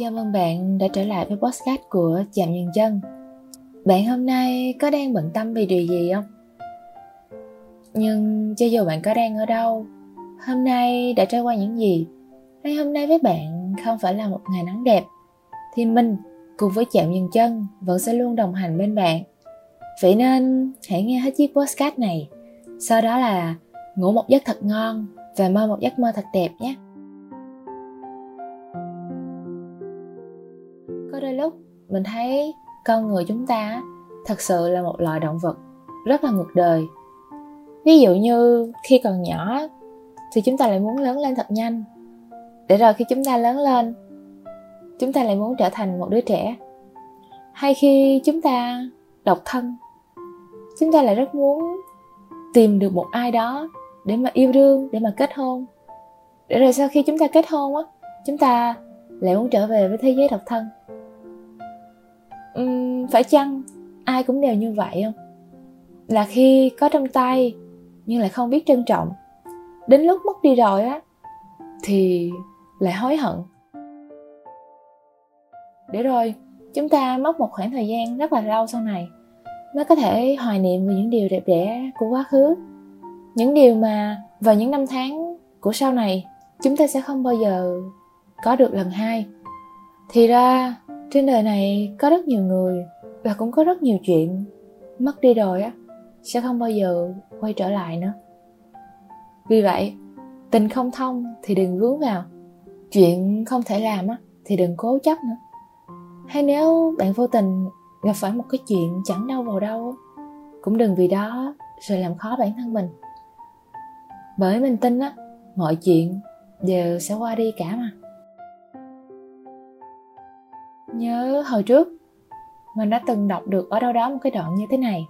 Chào mừng bạn, đã trở lại với podcast của Chạm Nhân Chân. Bạn hôm nay có đang bận tâm vì điều gì không? Nhưng cho dù bạn có đang ở đâu, Hôm nay đã trải qua những gì? Hay hôm nay với bạn không phải là một ngày nắng đẹp, Thì mình cùng với Chạm Nhân Chân vẫn sẽ luôn đồng hành bên bạn. Vậy nên, hãy nghe hết chiếc podcast này. Sau đó là ngủ một giấc thật ngon Và mơ một giấc mơ thật đẹp nhé. Có đôi lúc, mình thấy con người chúng ta thật sự là một loài động vật rất là ngược đời. Ví dụ như khi còn nhỏ thì chúng ta lại muốn lớn lên thật nhanh. Để rồi khi chúng ta lớn lên, chúng ta lại muốn trở thành một đứa trẻ. Hay khi chúng ta độc thân, chúng ta lại rất muốn tìm được một ai đó để mà yêu đương, để mà kết hôn. Để rồi sau khi chúng ta kết hôn á, chúng ta lại muốn trở về với thế giới độc thân phải chăng? Ai cũng đều như vậy không? Là khi có trong tay, nhưng lại không biết trân trọng. Đến lúc mất đi rồi á, thì lại hối hận. Để rồi, chúng ta mất một khoảng thời gian rất là lâu sau này, mới có thể hoài niệm về những điều đẹp đẽ của quá khứ. Những điều mà vào những năm tháng của sau này, chúng ta sẽ không bao giờ có được lần hai. Thì ra, trên đời này có rất nhiều người và cũng có rất nhiều chuyện mất đi rồi á, sẽ không bao giờ quay trở lại nữa. Vì vậy, tình không thông thì đừng vướng vào. Chuyện không thể làm á, thì đừng cố chấp nữa. Hay nếu bạn vô tình gặp phải một cái chuyện chẳng đâu vào đâu cũng đừng vì đó rồi làm khó bản thân mình. Bởi mình tin á, mọi chuyện đều sẽ qua đi cả mà. Nhớ hồi trước mình đã từng đọc được ở đâu đó một cái đoạn như thế này.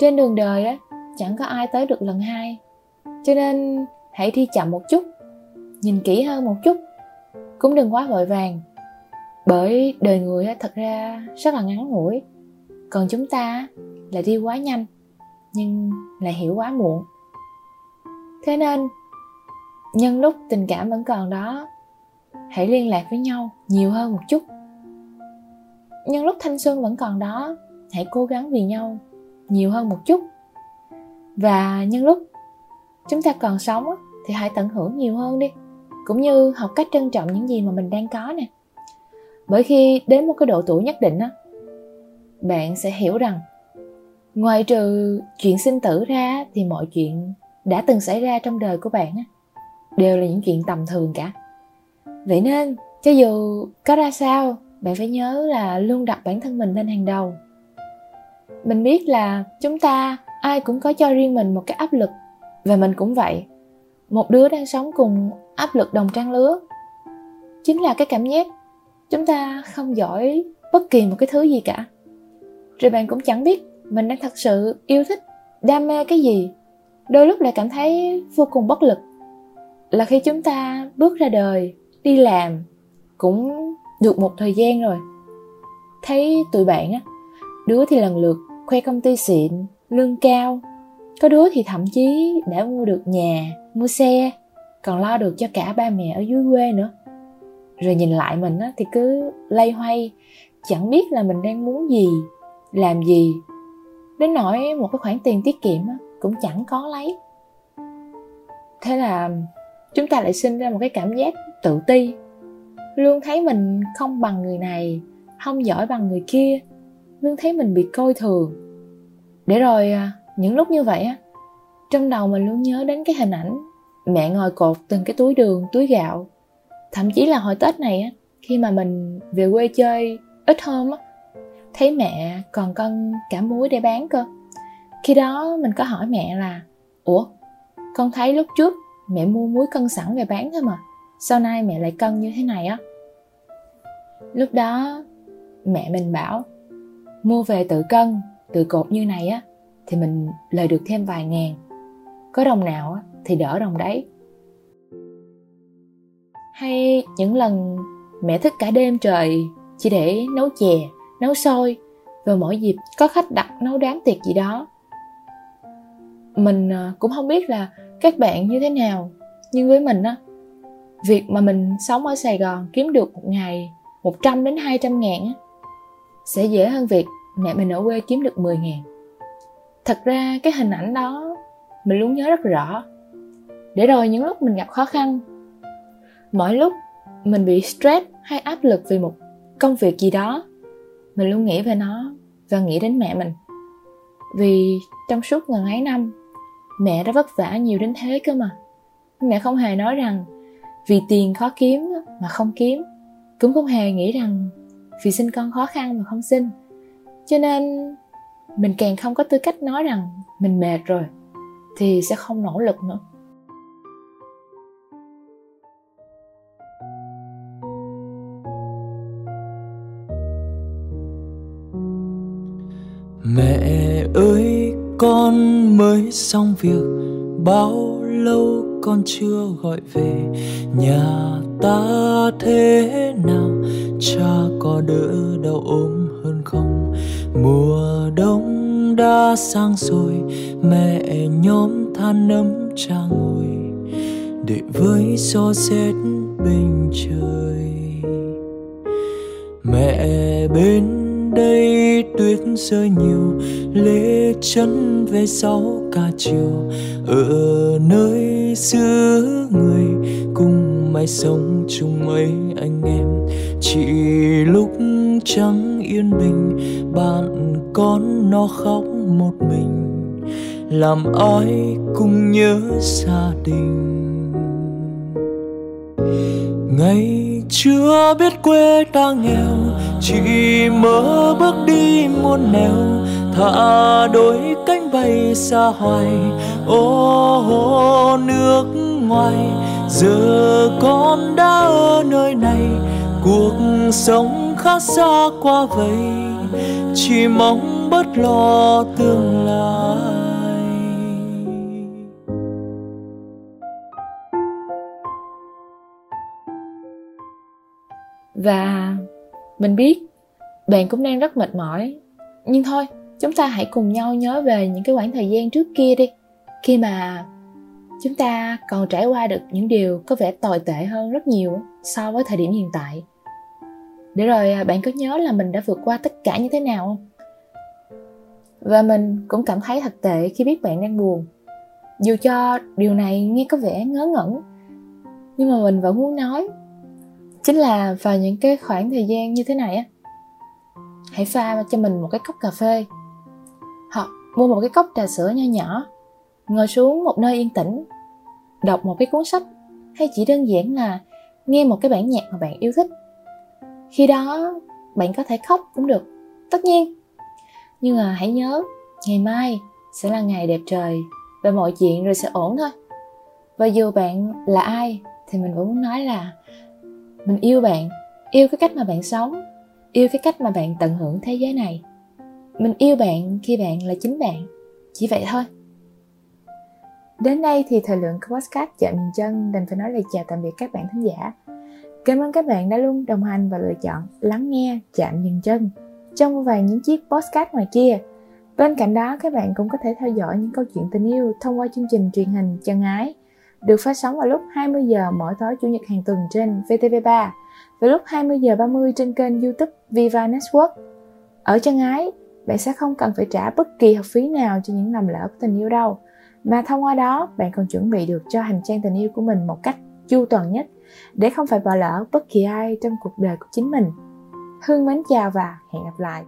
Trên đường đời á, chẳng có ai tới được lần hai. Cho nên, hãy thi chậm một chút, nhìn kỹ hơn một chút. Cũng đừng quá vội vàng, bởi đời người á, thật ra rất là ngắn ngủi. Còn chúng ta là đi quá nhanh, nhưng lại hiểu quá muộn. Thế nên, nhân lúc tình cảm vẫn còn đó, hãy liên lạc với nhau nhiều hơn một chút nhân lúc thanh xuân vẫn còn đó, hãy cố gắng vì nhau nhiều hơn một chút. Và nhân lúc chúng ta còn sống thì hãy tận hưởng nhiều hơn đi, cũng như học cách trân trọng những gì mà mình đang có nè. Bởi khi đến một cái độ tuổi nhất định á, bạn sẽ hiểu rằng ngoài trừ chuyện sinh tử ra thì mọi chuyện đã từng xảy ra trong đời của bạn á, đều là những chuyện tầm thường cả. Vậy nên, cho dù có ra sao bạn phải nhớ là luôn đặt bản thân mình lên hàng đầu. Mình biết là chúng ta, ai cũng có cho riêng mình một cái áp lực, và mình cũng vậy. Một đứa đang sống cùng áp lực đồng trang lứa. Chính là cái cảm giác chúng ta không giỏi bất kỳ một cái thứ gì cả. Rồi bạn cũng chẳng biết mình đang thật sự yêu thích, đam mê cái gì. Đôi lúc lại cảm thấy vô cùng bất lực. Là khi chúng ta bước ra đời, đi làm, cũng được một thời gian rồi. Thấy tụi bạn á đứa thì lần lượt khoe công ty xịn lương cao. Có đứa thì thậm chí đã mua được nhà mua xe còn lo được cho cả ba mẹ ở dưới quê nữa. Rồi nhìn lại mình á thì cứ lay hoay chẳng biết là mình đang muốn gì làm gì. Đến nỗi một cái khoản tiền tiết kiệm á, cũng chẳng có lấy. Thế là chúng ta lại sinh ra một cái cảm giác tự ti luôn thấy mình không bằng người này, không giỏi bằng người kia. Luôn thấy mình bị coi thường. Để rồi à, những lúc như vậy á, trong đầu mình luôn nhớ đến cái hình ảnh mẹ ngồi cột từng cái túi đường, túi gạo. Thậm chí là hồi tết này á, khi mà mình về quê chơi ít hôm á, thấy mẹ còn cân cả muối để bán cơ. Khi đó mình có hỏi mẹ là, ủa, con thấy lúc trước mẹ mua muối cân sẵn về bán thôi mà sau nay mẹ lại cân như thế này á? Lúc đó, mẹ mình bảo, mua về tự cân tự cột như này á, thì mình lời được thêm vài ngàn. Có đồng nào á, thì đỡ đồng đấy. Hay những lần mẹ thức cả đêm trời, chỉ để nấu chè, nấu xôi và mỗi dịp có khách đặt nấu đám tiệc gì đó. Mình à, cũng không biết là các bạn như thế nào, nhưng với mình á, việc mà mình sống ở Sài Gòn kiếm được một ngày 100 đến 200 ngàn sẽ dễ hơn việc mẹ mình ở quê kiếm được 10 ngàn. Thật ra cái hình ảnh đó mình luôn nhớ rất rõ. Để rồi những lúc mình gặp khó khăn, mỗi lúc mình bị stress hay áp lực vì một công việc gì đó, mình luôn nghĩ về nó và nghĩ đến mẹ mình. Vì trong suốt gần ấy năm, mẹ đã vất vả nhiều đến thế cơ mà. Mẹ không hề nói rằng vì tiền khó kiếm mà không kiếm cũng không hề nghĩ rằng vì sinh con khó khăn mà không sinh. Cho nên mình càng không có tư cách nói rằng mình mệt rồi thì sẽ không nỗ lực nữa. Mẹ ơi, con mới xong việc bao lâu con chưa gọi về. Nhà ta thế nào? Cha có đỡ đau ốm hơn không? Mùa đông đã sang rồi, mẹ nhóm than nấm cha ngồi. Để với gió rét bên trời. Mẹ bên đây tuyết rơi nhiều lê chân về sau cả chiều. Ở nơi xứ người cùng mai sống chung mấy anh em. Chỉ lúc trắng yên bình, bạn con nó khóc một mình. Làm ai cũng nhớ gia đình. Ngày chưa biết quê ta nghèo, chỉ mơ bước đi muôn nẻo hạ đôi cánh bay xa hoài, ô nước ngoài. Giờ con đã ở nơi này, cuộc sống khác xa qua vậy chỉ mong bớt lo tương lai. Và mình biết bạn cũng đang rất mệt mỏi, nhưng thôi chúng ta hãy cùng nhau nhớ về những cái khoảng thời gian trước kia đi. Khi mà chúng ta còn trải qua được những điều có vẻ tồi tệ hơn rất nhiều so với thời điểm hiện tại. Để rồi à, bạn có nhớ là mình đã vượt qua tất cả như thế nào không? Và mình cũng cảm thấy thật tệ khi biết bạn đang buồn. Dù cho điều này nghe có vẻ ngớ ngẩn, nhưng mà mình vẫn muốn nói. Chính là vào những cái khoảng thời gian như thế này á, hãy pha cho mình một cái cốc cà phê mua một cái cốc trà sữa nho nhỏ, ngồi xuống một nơi yên tĩnh, đọc một cái cuốn sách, hay chỉ đơn giản là nghe một cái bản nhạc mà bạn yêu thích. Khi đó, bạn có thể khóc cũng được, tất nhiên. Nhưng mà hãy nhớ, ngày mai sẽ là ngày đẹp trời và mọi chuyện rồi sẽ ổn thôi. Và dù bạn là ai, thì mình vẫn muốn nói là mình yêu bạn, yêu cái cách mà bạn sống, yêu cái cách mà bạn tận hưởng thế giới này mình yêu bạn khi bạn là chính bạn. Chỉ vậy thôi. Đến đây thì thời lượng của podcast chạm chân đành phải nói lời chào tạm biệt các bạn thính giả. Cảm ơn các bạn đã luôn đồng hành và lựa chọn lắng nghe chạm dừng chân. Trong vài những chiếc podcast ngoài kia bên cạnh đó các bạn cũng có thể theo dõi những câu chuyện tình yêu thông qua chương trình truyền hình chân ái được phát sóng vào lúc 20 giờ mỗi tối chủ nhật hàng tuần trên VTV3 và lúc 20 giờ 30 trên kênh YouTube Viva Network. Ở chân ái, bạn sẽ không cần phải trả bất kỳ học phí nào cho những lầm lỡ của tình yêu đâu, mà thông qua đó bạn còn chuẩn bị được cho hành trang tình yêu của mình một cách chu toàn nhất để không phải bỏ lỡ bất kỳ ai trong cuộc đời của chính mình. Hương mến chào và hẹn gặp lại.